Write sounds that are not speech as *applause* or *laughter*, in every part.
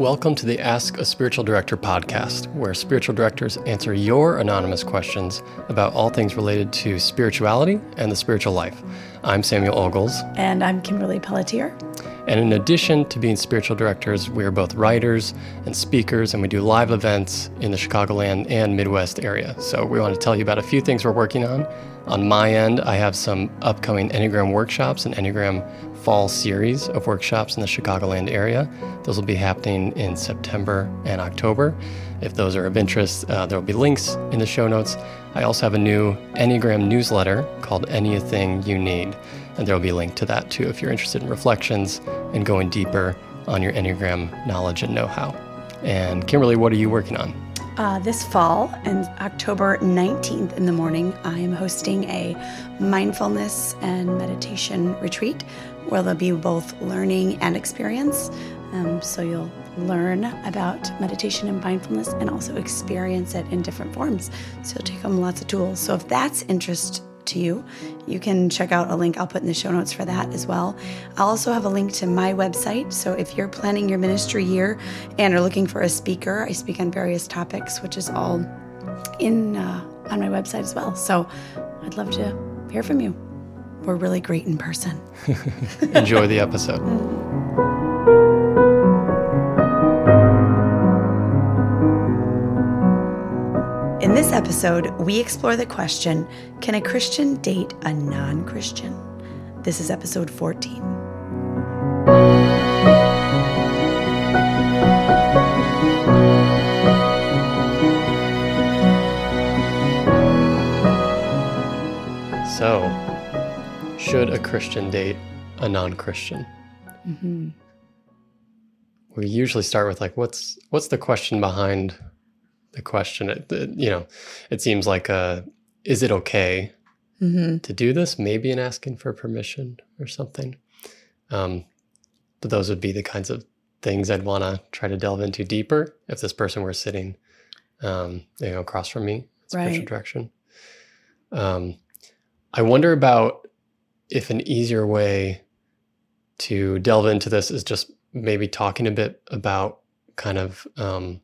Welcome to the Ask a Spiritual Director podcast, where spiritual directors answer your anonymous questions about all things related to spirituality and the spiritual life. I'm Samuel Ogles. And I'm Kimberly Pelletier. And in addition to being spiritual directors, we are both writers and speakers, and we do live events in the Chicagoland and Midwest area. So we want to tell you about a few things we're working on. On my end, I have some upcoming Enneagram workshops and Enneagram fall series of workshops in the Chicagoland area. Those will be happening in September and October. If those are of interest, uh, there will be links in the show notes. I also have a new Enneagram newsletter called Anything You Need, and there will be a link to that too if you're interested in reflections and going deeper on your Enneagram knowledge and know how. And Kimberly, what are you working on? Uh, this fall and October 19th in the morning, I am hosting a mindfulness and meditation retreat where there'll be both learning and experience. Um, so you'll learn about meditation and mindfulness and also experience it in different forms. So you'll take home lots of tools. So if that's interest to you, you can check out a link I'll put in the show notes for that as well. I'll also have a link to my website. So if you're planning your ministry year and are looking for a speaker, I speak on various topics, which is all in uh, on my website as well. So I'd love to hear from you. We're really great in person. *laughs* Enjoy the episode. In this episode, we explore the question Can a Christian date a non Christian? This is episode 14. So, should a Christian date a non-Christian? Mm-hmm. We usually start with like, what's what's the question behind the question? It, it, you know, it seems like, uh, is it okay mm-hmm. to do this? Maybe in asking for permission or something. Um, but those would be the kinds of things I'd want to try to delve into deeper if this person were sitting, um, you know, across from me, spiritual right. direction. Um, I wonder about if an easier way to delve into this is just maybe talking a bit about kind of um,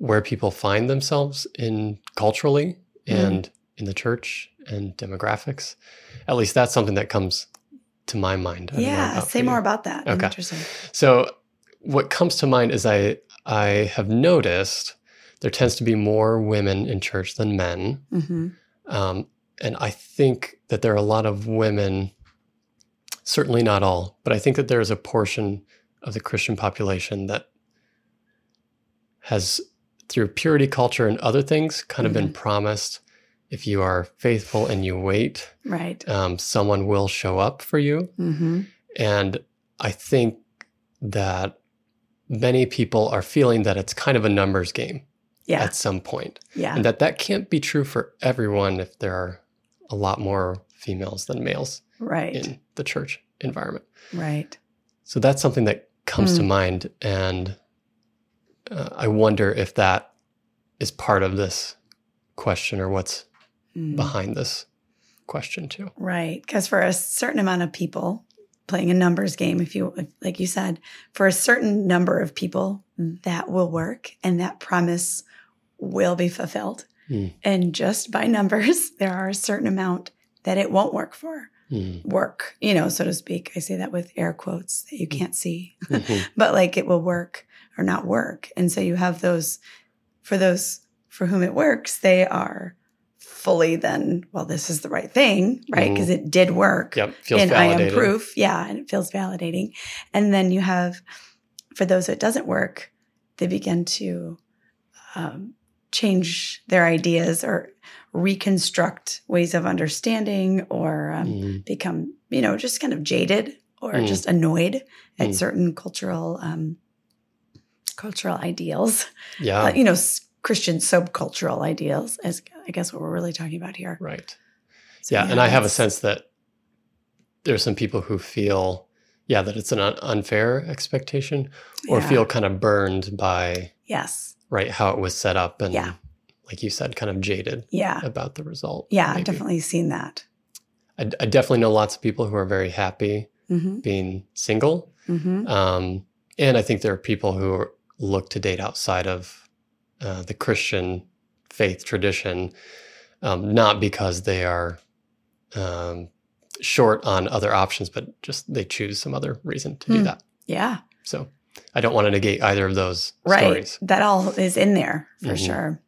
where people find themselves in culturally mm. and in the church and demographics. At least that's something that comes to my mind. Yeah, say more about that. Okay. So what comes to mind is I I have noticed there tends to be more women in church than men. Mm-hmm. Um, and I think that there are a lot of women, certainly not all, but I think that there is a portion of the Christian population that has, through purity culture and other things, kind of mm-hmm. been promised if you are faithful and you wait, right, um, someone will show up for you. Mm-hmm. And I think that many people are feeling that it's kind of a numbers game yeah. at some point. Yeah. And that that can't be true for everyone if there are a lot more females than males right. in the church environment. Right. So that's something that comes mm. to hmm. mind. And uh, I wonder if that is part of this question or what's mm. behind this question, too. Right. Because for a certain amount of people, playing a numbers game, if you, like you said, for a certain number of people, that will work and that promise will be fulfilled. Mm. And just by numbers, *laughs* there are a certain amount that it won't work for. Mm. Work, you know, so to speak. I say that with air quotes that you can't see, mm-hmm. *laughs* but like it will work or not work. And so you have those, for those for whom it works, they are fully then, well, this is the right thing, right? Because mm. it did work. Yep. Feels and validated. I am proof. Yeah. And it feels validating. And then you have, for those that doesn't work, they begin to um, change their ideas or reconstruct ways of understanding or um, mm. become, you know, just kind of jaded or mm. just annoyed at mm. certain cultural um, cultural ideals. Yeah, uh, you know, Christian subcultural ideals. As I guess what we're really talking about here. Right. So, yeah, yeah, and I have a sense that there's some people who feel, yeah, that it's an un- unfair expectation, or yeah. feel kind of burned by yes right how it was set up and yeah like you said kind of jaded yeah about the result yeah maybe. i've definitely seen that I, I definitely know lots of people who are very happy Mm-hmm. being single. Mm-hmm. Um, and I think there are people who look to date outside of uh, the Christian faith tradition, um, not because they are um, short on other options, but just they choose some other reason to do Hmm. that. Yeah. So I don't want to negate either of those Right. stories. That all is in there for Mhm. sure.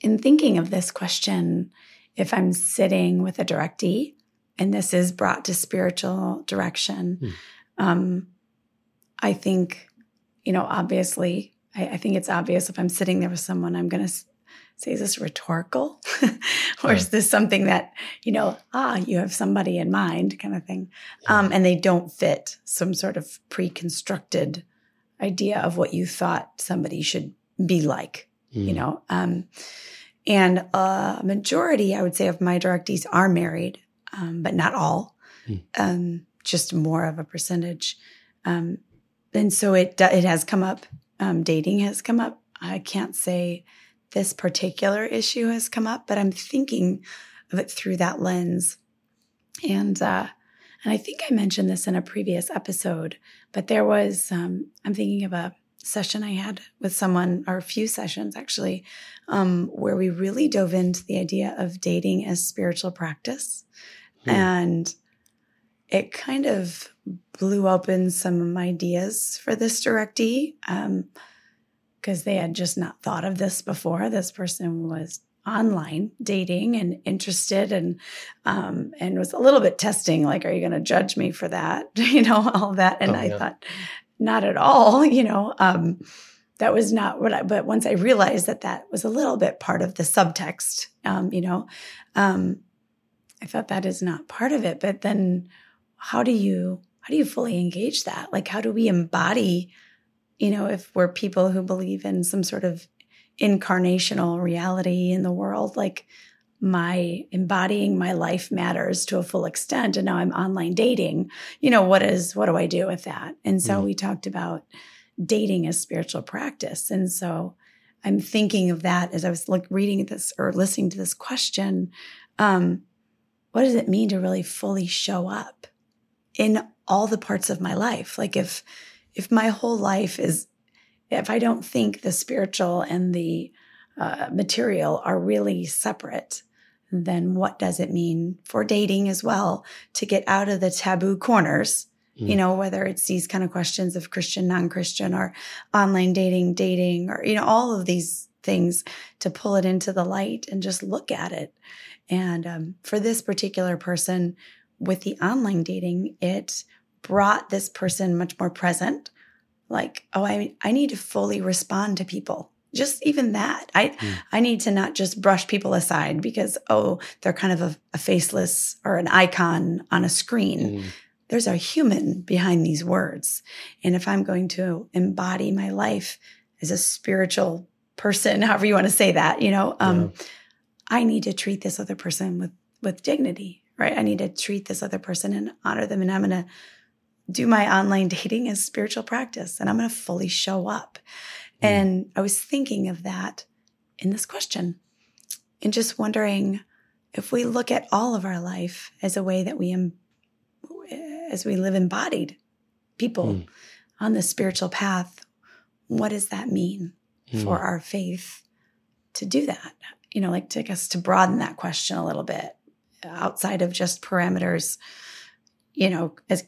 In thinking of this question, if I'm sitting with a directee and this is brought to spiritual direction, Hmm. um, I think, you know, obviously, I, I think it's obvious if I'm sitting there with someone, I'm going to say, is this rhetorical? *laughs* or is this something that, you know, ah, you have somebody in mind kind of thing? um, and they don't fit some sort of pre-constructed idea of what you thought somebody should be like you Mm. know? Um, and a majority i would say of my directees are married um, but not all. Um, just more of a percentage. Um, and so it it has come up. Um, dating has come up. I can't say this particular issue has come up but i'm thinking of it through that lens and uh, and I think I mentioned this in a previous episode, but there was, um, I'm thinking of a session I had with someone, or a few sessions actually, um, where we really dove into the idea of dating as spiritual practice. Hmm. And it kind of blew open some ideas for this directee because they had just not thought of this before. This person was online dating and interested and um, and was a little bit testing like are you going to judge me for that *laughs* you know all that and Oh, i yeah. thought not at all *laughs* you know um, that was not what i but once i realized that that was a little bit part of the subtext um, you know um, i thought that is not part of it but then how do you how do you fully engage that like how do we embody you know if we're people who believe in some sort of incarnational reality in the world like my embodying my life matters to a full extent and now i'm online dating you know what is what do i do with that? And so Mm. we talked about dating as spiritual practice. And so i'm thinking of that as i was like reading this or listening to this question um what does it mean to really fully show up in all the parts of my life? Like if if my whole life is if I don't think the spiritual and the uh, material are really separate, then what does it mean for dating as well to get out of the taboo corners? You Mm. know, whether it's these kind of questions of Christian, non Christian, or online dating, dating, or, you know, all of these things to pull it into the light and just look at it. And um, for this particular person with the online dating, it brought this person much more present like oh i i need to fully respond to people. Just even that. I Mm. i need to not just brush people aside because oh they're kind of a, a faceless or an icon on a screen. Mm. there's a human behind these words. And if i'm going to embody my life as a spiritual person *laughs* however you want to say that you know um i need to treat this other person with with dignity right? I need to treat this other person and honor them. And i'm going to do my online dating as spiritual practice and I'm going to fully show up. Mm. And I was thinking of that in this question and just wondering if we look at all of our life as a way that we, em- as we live embodied people Mm. on the spiritual path, what does that mean Mm. for our faith to do that? You know, like to us to broaden that question a little bit outside of just parameters, you know, as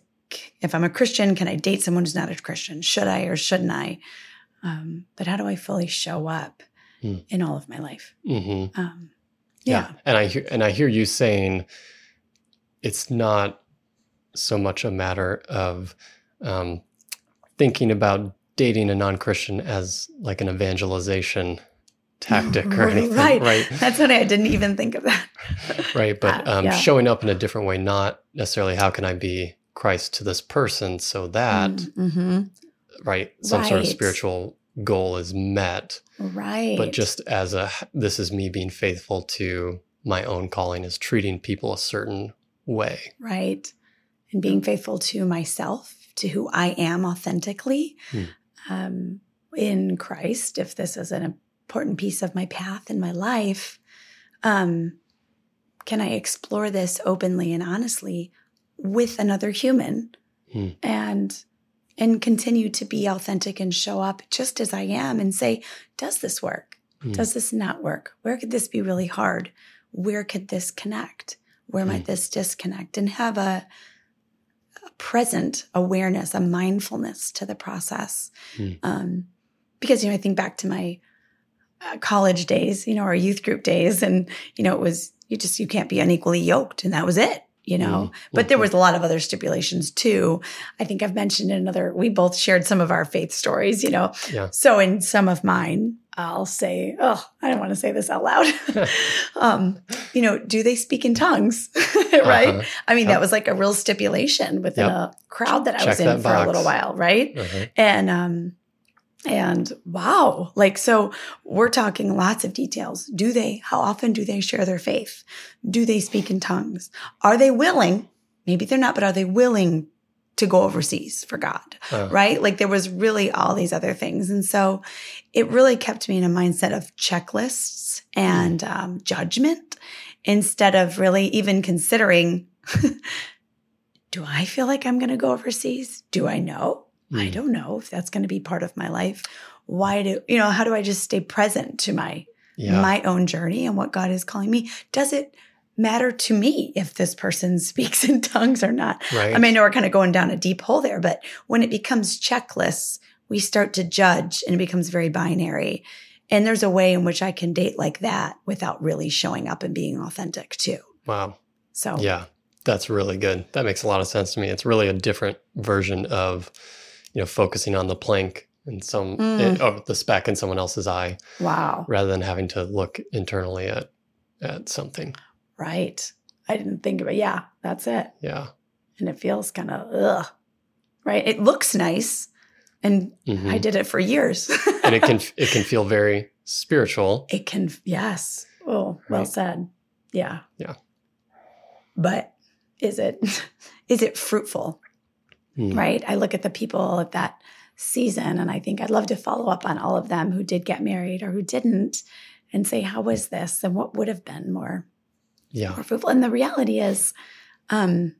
if I'm a Christian, can I date someone who's not a Christian? Should I or shouldn't I? Um, but how do I fully show up Hmm. in all of my life? Mhm. Um, Yeah. yeah. And I hear and I hear you saying it's not so much a matter of um, thinking about dating a non-Christian as like an evangelization tactic or *laughs* anything. Right. Right. *laughs* That's what I didn't even think of that. Right. But *laughs* Uh, um, yeah. showing up in a different way, not necessarily how can I be Christ to this person so that, Mhm. right, some sort of spiritual goal is met. right. But just as a, this is me being faithful to my own calling, is treating people a certain way. right. And being faithful to myself, to who I am authentically Hmm. um, in Christ, if this is an important piece of my path in my life, um, can I explore this openly and honestly with another human Hmm. and and continue to be authentic and show up just as I am and say, does this work? Hmm. Does this not work? Where could this be really hard? Where could this connect? Where might Hmm. this disconnect? And have a, a present awareness, a mindfulness to the process. Hmm. Um, because, you know, I think back to my uh, college days, you know, our youth group days, and, you know, it was, you just, you can't be unequally yoked. And that was it you know Mm, but there mhm. was a lot of other stipulations too i think i've mentioned in another we both shared some of our faith stories you know Yeah. so in some of mine i'll say oh i don't want to say this out loud *laughs* *laughs* um you know do they speak in tongues *laughs* right Uh-huh. i mean that was like a real stipulation within Yep. a crowd that i Check was in for a little while right Uh-huh. and um and wow like so we're talking lots of details. Do they how often do they share their faith? Do they speak in tongues? Are they willing maybe they're not but are they willing to go overseas for god Uh, right? Like there was really all these other things. And so it really kept me in a mindset of checklists and um, judgment instead of really even considering *laughs* do i feel like i'm going to go overseas? Do i know I mm, don't know if that's going to be part of my life. Why do, you know, how do I just stay present to my Yeah. my own journey and what God is calling me? Does it matter to me if this person *laughs* speaks in tongues or not? right. I mean, I know we're kind of going down a deep hole there, but when it becomes checklists, we start to judge and it becomes very binary. And there's a way in which I can date like that without really showing up and being authentic too. wow. So, Yeah, that's really good. That makes a lot of sense to me. It's really a different version of, you know, focusing on the plank and some Mm. eh, oh, the speck in someone else's eye, wow. rather than having to look internally at at something. Right. I didn't think of it. Yeah, that's it. Yeah. and it feels kind of ugh, right? It looks nice, and Mhm. I did it for years. *laughs* and it can it can feel very spiritual. it can, yes. Oh, well Right. said. Yeah, Yeah. But is it *laughs* is it fruitful? Mm. Right? I look at the people at that season, and I think I'd love to follow up on all of them who did get married or who didn't, and say how was this and what would have been more Yeah. more fruitful. And the reality is, um,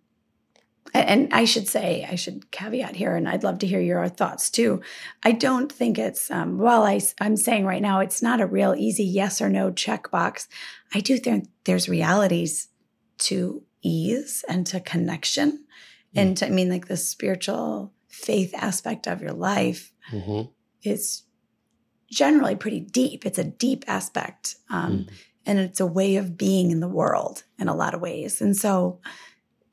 and I should say, I should caveat here, and I'd love to hear your thoughts too. I don't think it's, um, well, I, am saying right now, it's not a real easy yes or no checkbox. I do think there's realities to ease and to connection. And to, I mean, like the spiritual faith aspect of your life hmm is generally pretty deep. It's a deep aspect. Um, and it's a way of being in the world in a lot of ways. And so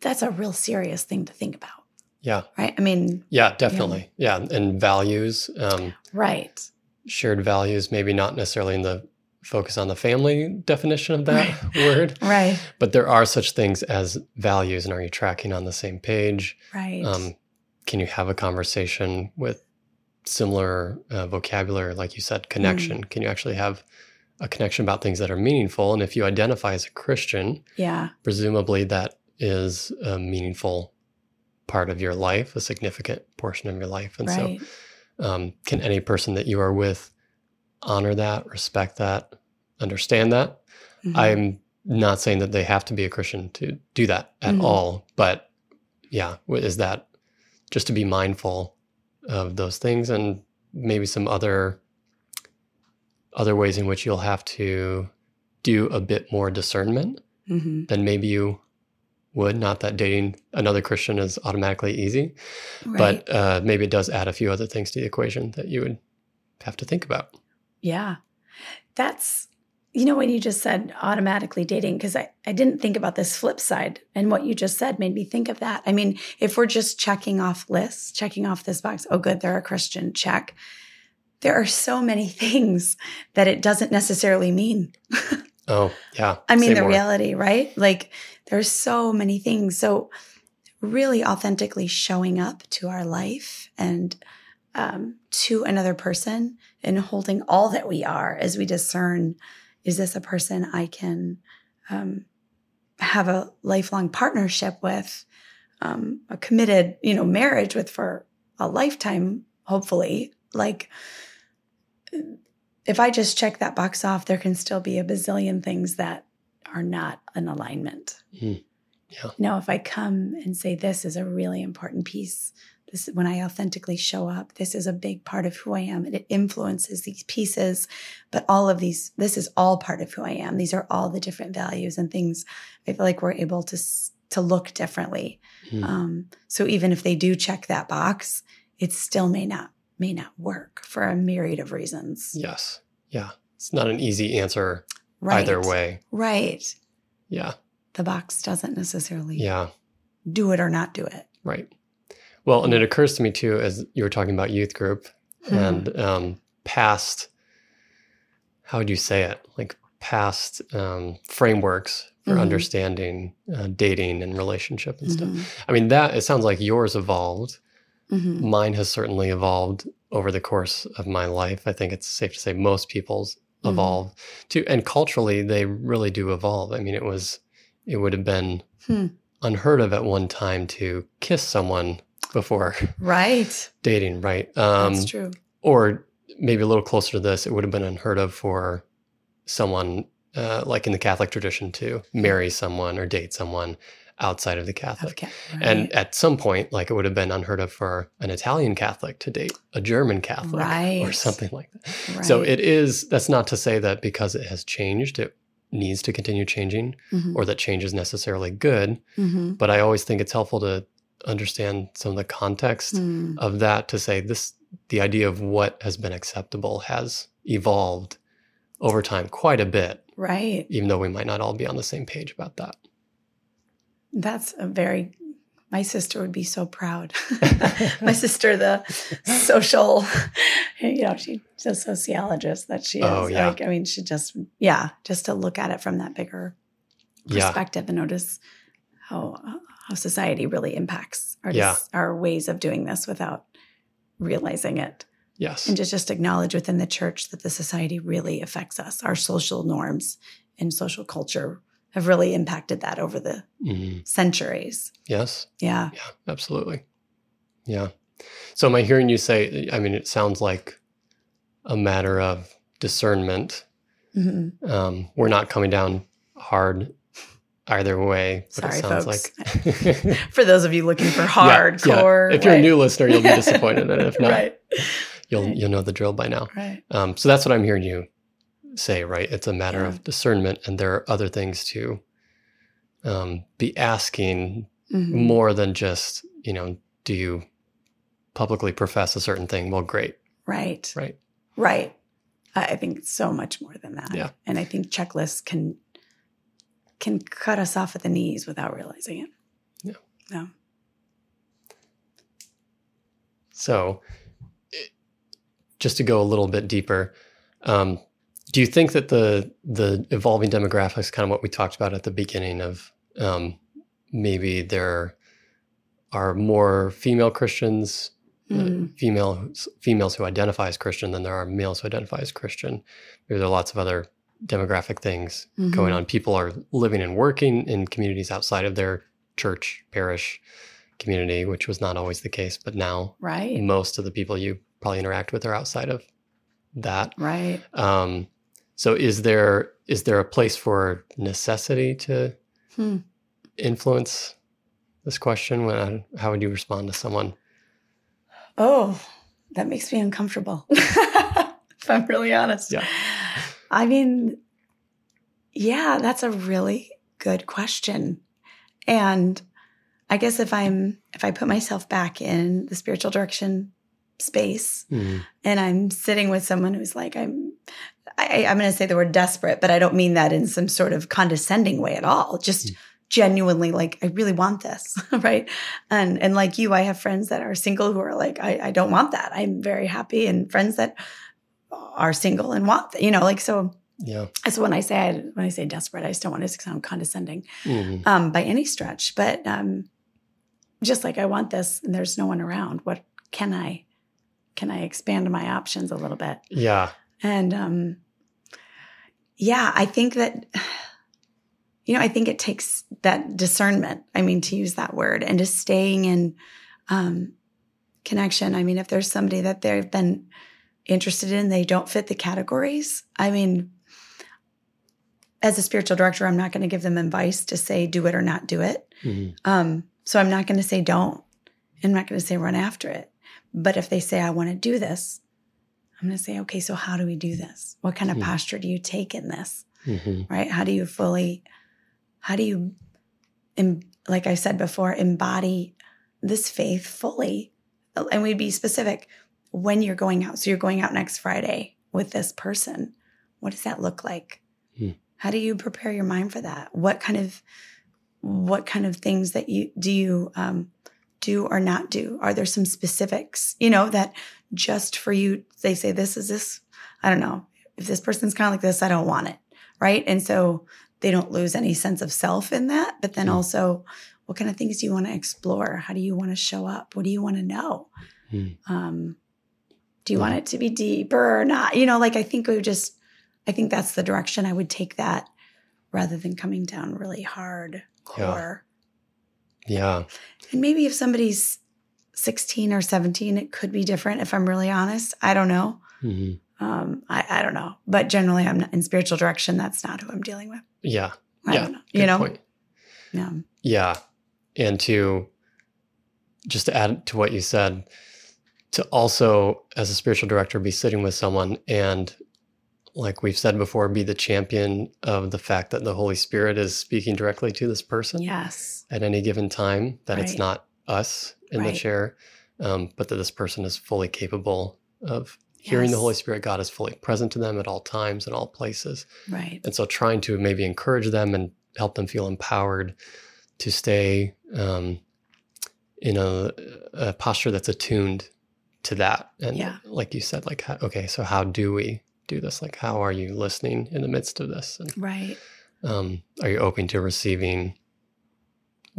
that's a real serious thing to think about, Yeah. right? I mean, Yeah. Definitely. Yeah. And values, um, right. shared values, maybe not necessarily in the focus on the family definition of that *laughs* word, Right. but there are such things as values. And are you tracking on the same page? Right. Um, can you have a conversation with similar uh, vocabulary, like you said, connection? Can you actually have a connection about things that are meaningful? And if you identify as a Christian, yeah. presumably that is a meaningful part of your life, a significant portion of your life. And Right. so, um, can any person that you are with honor that, respect that, understand that? Mhm. I'm not saying that they have to be a Christian to do that at Mhm. all, but yeah, is that just to be mindful of those things and maybe some other other ways in which you'll have to do a bit more discernment Mhm. than maybe you would. Not that dating another Christian is automatically easy, Right. but uh, maybe it does add a few other things to the equation that you would have to think about. Yeah. That's, you know, when you just said automatically dating, because I, I didn't think about this flip side. And what you just said made me think of that. I mean, if we're just checking off lists, checking off this box, oh, good, they're a Christian, check. There are so many *laughs* things that it doesn't necessarily mean. *laughs* Oh, yeah. I mean, say the more. reality, right? Like, there's so many things. So, really authentically showing up to our life and um, to another person and holding all that we are as we discern is this a person I can um, have a lifelong partnership with, um, a committed, you know, marriage with for a lifetime, hopefully. Like, if I just check that box off, there can still be a bazillion things that are not an alignment. Mm. Yeah. Now, if I come and say this is a really important piece, this when I authentically show up, this is a big part of who I am, and it influences these pieces. But all of these, this is all part of who I am. These are all the different values and things. I feel like we're able to to look differently. Mm. Um, so even if they do check that box, it still may not may not work for a myriad of reasons. Yes. Yeah. It's not an easy answer right. either way. Right. Yeah. The box doesn't necessarily yeah. do it or not do it. Right. Well, and it occurs to me too, as you were talking about youth group mm-hmm. and um, past, how would you say it? Like past um, frameworks for mm-hmm. understanding uh, dating and relationship and mm-hmm. stuff. I mean, that it sounds like yours evolved Mm-hmm. Mine has certainly evolved over the course of my life. I think it's safe to say most people's mm-hmm. evolve too. And culturally, they really do evolve. I mean, it was, it would have been hmm. unheard of at one time to kiss someone before right dating, right? Um, That's true. Or maybe a little closer to this, it would have been unheard of for someone uh, like in the Catholic tradition to marry someone or date someone outside of the Catholic. right. And at some point, like it would have been unheard of for an Italian Catholic to date a German Catholic right. or something like that. Right. So it is, that's not to say that because it has changed, it needs to continue changing mm-hmm. or that change is necessarily good. Mm-hmm. But I always think it's helpful to understand some of the context mm. of that to say this, the idea of what has been acceptable has evolved over time quite a bit. Right. Even though we might not all be on the same page about that. That's a very my sister would be so proud. *laughs* my sister, the social, you know, she's a sociologist that she is. Oh, yeah. Like, I mean, she just, yeah, just to look at it from that bigger perspective yeah. and notice how how society really impacts our yeah. our ways of doing this without realizing it. Yes, and to just acknowledge within the church that the society really affects us, our social norms and social culture have really impacted that over the mm-hmm. centuries. Yes. Yeah. Yeah, absolutely. Yeah. So am I hearing you say, I mean, it sounds like a matter of discernment. Mm-hmm. Um, we're not coming down hard either way, but Sorry, it sounds folks. like. *laughs* for those of you looking for hardcore. Yeah, yeah. If you're a new listener, you'll be disappointed. and if *laughs* not, right. you'll, right. you'll know the drill by now. Right. Um, so that's what I'm hearing you say, right? It's a matter yeah. of discernment, and there are other things to um, be asking mm-hmm. more than just, you know, do you publicly profess a certain thing? Well, great. Right. Right. Right. I think so much more than that. Yeah. And I think checklists can can cut us off at the knees without realizing it. Yeah. Yeah. So, just to go a little bit deeper, um, do you think that the the evolving demographics, kind of what we talked about at the beginning of um, maybe there are more female Christians, mm. uh, hmm. female females who identify as Christian than there are males who identify as Christian. Maybe there are lots of other demographic things mm-hmm. going on. People are living and working in communities outside of their church, parish community, which was not always the case, but now right. most of the people you probably interact with are outside of that. Right. Um, so is there is there a place for necessity to hmm. influence this question? When, how would you respond to someone? Oh, that makes me uncomfortable. *laughs* if I'm really honest. Yeah. I mean, yeah, that's a really good question. And I guess if I'm if I put myself back in the spiritual direction space mm. and I'm sitting with someone who's like, I'm I, am going to say the word desperate, but I don't mean that in some sort of condescending way at all. Just mm. genuinely like, I really want this. *laughs* right. And, and like you, I have friends that are single who are like, I, I don't want that. I'm very happy. And friends that are single and want, you know, like, so yeah. So when I say I, when I say desperate, I just don't want to sound condescending mm-hmm. um, by any stretch. But um, just like I want this, and there's no one around. What can I can I expand my options a little bit? Yeah. And um, yeah, I think that, *sighs* you know, I think it takes that discernment. I mean, to use that word and just staying in um, connection. I mean, if there's somebody that they've been interested in, they don't fit the categories. I mean, as a spiritual director, I'm not going to give them advice to say do it or not do it. Mhm. Um, so I'm not going to say don't. I'm not going to say run after it. But if they say I want to do this, I'm going to say, okay, so how do we do this? What kind of Hmm. posture do you take in this? Mhm. Right? How do you fully, how do you, em- like I said before, embody this faith fully? And we'd be specific when you're going out. So you're going out next Friday with this person. What does that look like? Hmm. How do you prepare your mind for that? What kind of what kind of things that you do you um, do or not do? Are there some specifics, you know, that just for you, they say, this is this, I don't know. If this person's kind of like this, I don't want it. Right. And so they don't lose any sense of self in that. But then Mm. also, what kind of things do you want to explore? How do you want to show up? What do you want to know? Mm. Um, do you want it to be deeper or not? You know, like I think we just, I think that's the direction I would take that rather than coming down really hard Yeah. core. Yeah. And maybe if somebody's 16 or 17, it could be different if I'm really honest. I don't know. Mhm. Um, I, I don't know. But generally, I'm not in spiritual direction. That's not who I'm dealing with. Yeah. I yeah. don't know. You know? point. Yeah. Yeah. And to just to add to what you said, to also, as a spiritual director, be sitting with someone and, like we've said before, be the champion of the fact that the Holy Spirit is speaking directly to this person Yes. at any given time, that it's not us in the chair, um, but that this person is fully capable of hearing the Holy Spirit. God is fully present to them at all times and all places. Right. And so trying to maybe encourage them and help them feel empowered to stay um, in a, a posture that's attuned to that. And Yeah. like you said, like, okay, so how do we do this? Like, how are you listening in the midst of this? And Right. um, are you open to receiving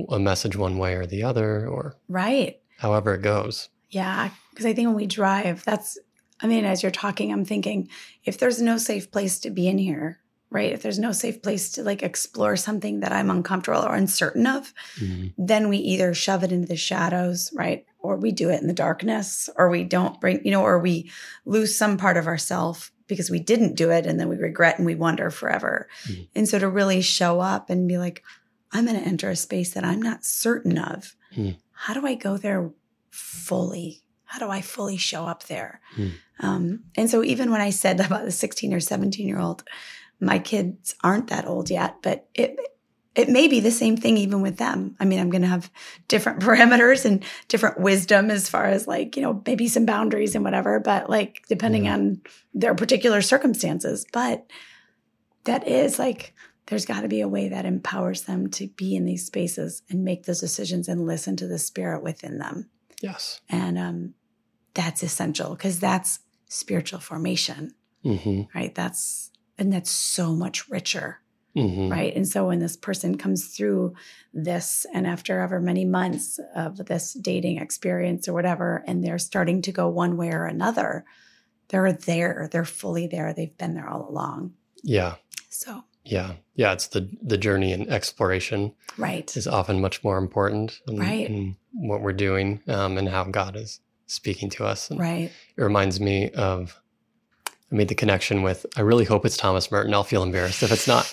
a message one way or the other, or Right. however it goes? Yeah. Because I think when we drive, that's, I mean, as you're talking, I'm thinking if there's no safe place to be in here, right? If there's no safe place to like explore something that I'm uncomfortable or uncertain of, Mhm. then we either shove it into the shadows, right? Or we do it in the darkness, or we don't bring, you know, or we lose some part of ourself because we didn't do it and then we regret and we wonder forever. Mhm. And so to really show up and be like, I'm going to enter a space that I'm not certain of. Mhm. How do I go there fully? How do I fully show up there? Mhm. Um, and so even when I said about the 16 or 17 year old, my kids aren't that old yet, but it it may be the same thing even with them. I mean, I'm going to have different *laughs* parameters and different wisdom as far as like, you know, maybe some boundaries and whatever, but like depending Yeah. on their particular circumstances. But that is like, there's got to be a way that empowers them to be in these spaces and make those decisions and listen to the spirit within them. Yes. And um, that's essential because that's spiritual formation, hmm right? That's, and that's so much richer hmm right and so when this person comes through this and after ever many months of this dating experience or whatever and they're starting to go one way or another they're there they're fully there they've been there all along Yeah. so Yeah. Yeah. It's the the journey and exploration right is often much more important in, Right. in what we're doing um, and how God is speaking to us. And right It reminds me of, I made the connection with, I really hope it's Thomas Merton. I'll feel embarrassed if it's not,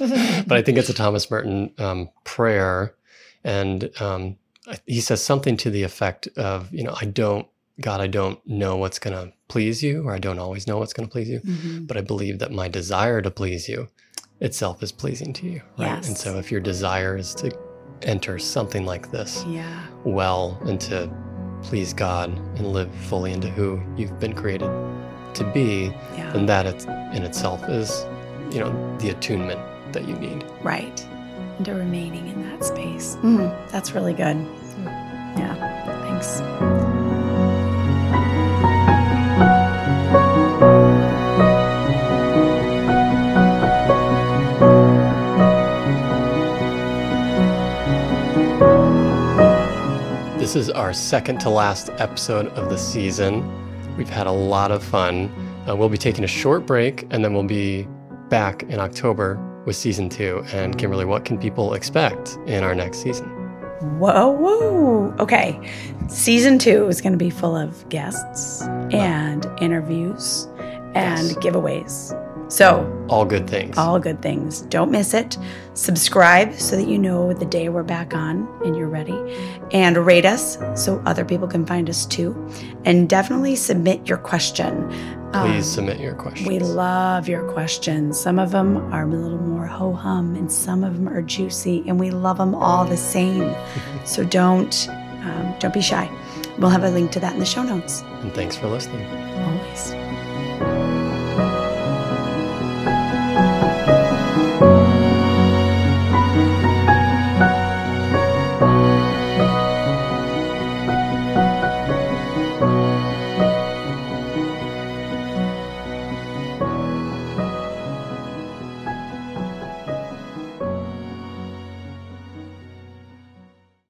but I think it's a Thomas Merton um, prayer. And um, he says something to the effect of, you know, I don't, God, I don't know what's going to please you, or I don't always know what's going to please you, Mhm. but I believe that my desire to please you itself is pleasing to you. Right. And so if your desire is to enter something like this, yeah well and to please God and live fully into who you've been created to be, yeah. then that in itself is, you know, the attunement that you need. right. And to remaining in that space. Mm, that's really good. Yeah. Thanks. This is our second to last episode of the season. We've had a lot of fun. Uh, we'll be taking a short break and then we'll be back in October with season two. And Kimberly, what can people expect in our next season? Whoa, whoa. Okay. Season two is going to be full of guests and interviews and Yes. giveaways. So, all good things. All good things. Don't miss it. Subscribe so that you know the day we're back on and you're ready. And rate us so other people can find us too. And definitely submit your question. Please um, submit your questions. We love your questions. Some of them are a little more ho hum, and some of them are juicy, and we love them all the same. *laughs* so don't um, don't be shy. We'll have a link to that in the show notes. And thanks for listening.